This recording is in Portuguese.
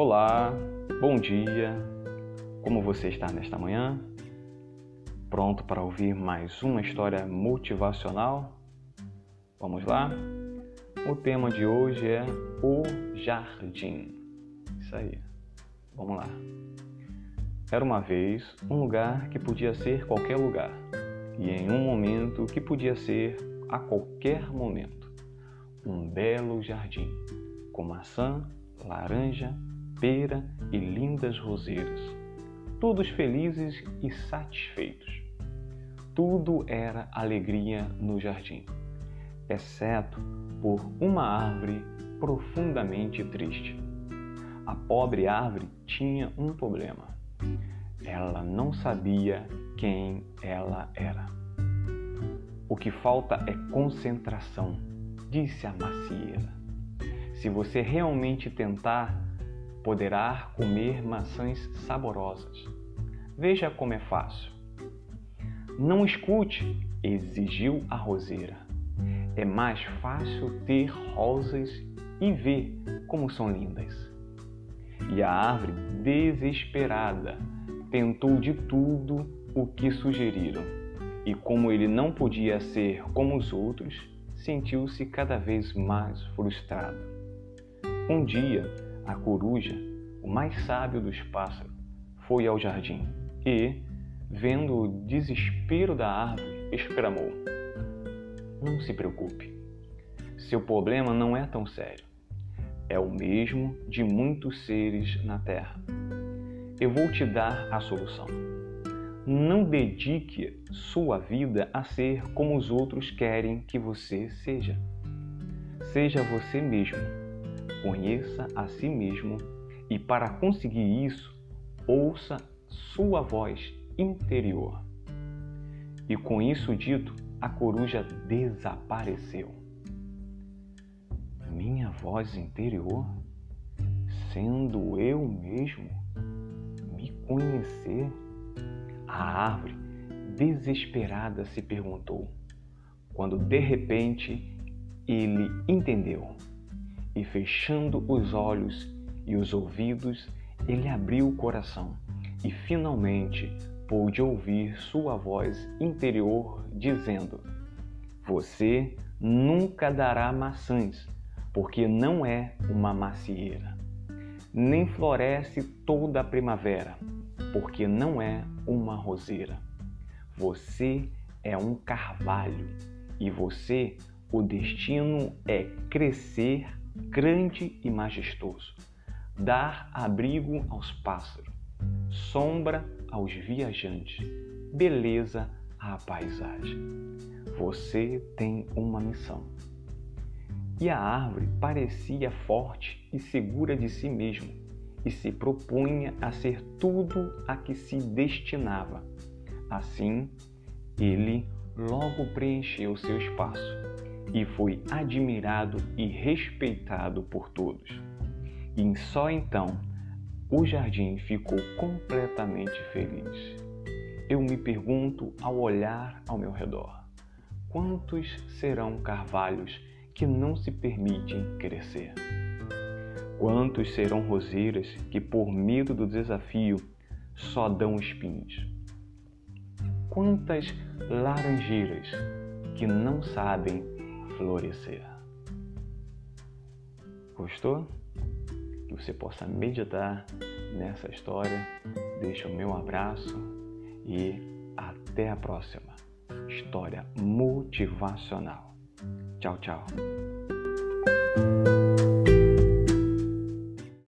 Olá, bom dia. Como você está nesta manhã? Pronto para ouvir mais uma história motivacional? Vamos lá? O tema de hoje é o jardim. Isso aí. Vamos lá. Era uma vez um lugar que podia ser qualquer lugar, e em um momento que podia ser a qualquer momento. Um belo jardim, com maçã, laranja, pera e lindas roseiras, todos felizes e satisfeitos. Tudo era alegria no jardim, exceto por uma árvore profundamente triste. A pobre árvore tinha um problema. Ela não sabia quem ela era. O que falta é concentração, disse a macieira. Se você realmente tentar poderá comer maçãs saborosas. Veja como é fácil. Não escute, exigiu a roseira. É mais fácil ter rosas e ver como são lindas. E a árvore, desesperada, tentou de tudo o que sugeriram. E como ele não podia ser como os outros, sentiu-se cada vez mais frustrado. Um dia, a coruja, o mais sábio dos pássaros, foi ao jardim e, vendo o desespero da árvore, exclamou: Não se preocupe, seu problema não é tão sério. É o mesmo de muitos seres na Terra. Eu vou te dar a solução. Não dedique sua vida a ser como os outros querem que você seja. Seja você mesmo conheça a si mesmo e, para conseguir isso, ouça sua voz interior. E com isso dito, a coruja desapareceu. Minha voz interior, sendo eu mesmo, me conhecer? A árvore, desesperada, se perguntou, quando de repente ele entendeu e fechando os olhos e os ouvidos, ele abriu o coração e finalmente pôde ouvir sua voz interior dizendo: Você nunca dará maçãs, porque não é uma macieira. Nem floresce toda a primavera, porque não é uma roseira. Você é um carvalho e você, o destino é crescer grande e majestoso, dar abrigo aos pássaros, sombra aos viajantes, beleza à paisagem. Você tem uma missão. E a árvore parecia forte e segura de si mesma e se propunha a ser tudo a que se destinava. Assim, ele logo preencheu seu espaço e foi admirado e respeitado por todos. E só então o jardim ficou completamente feliz. Eu me pergunto ao olhar ao meu redor: quantos serão carvalhos que não se permitem crescer? Quantos serão roseiras que, por medo do desafio, só dão espinhos? Quantas laranjeiras que não sabem florescer. Gostou? Que você possa meditar nessa história. Deixa o meu abraço e até a próxima história motivacional. Tchau, tchau.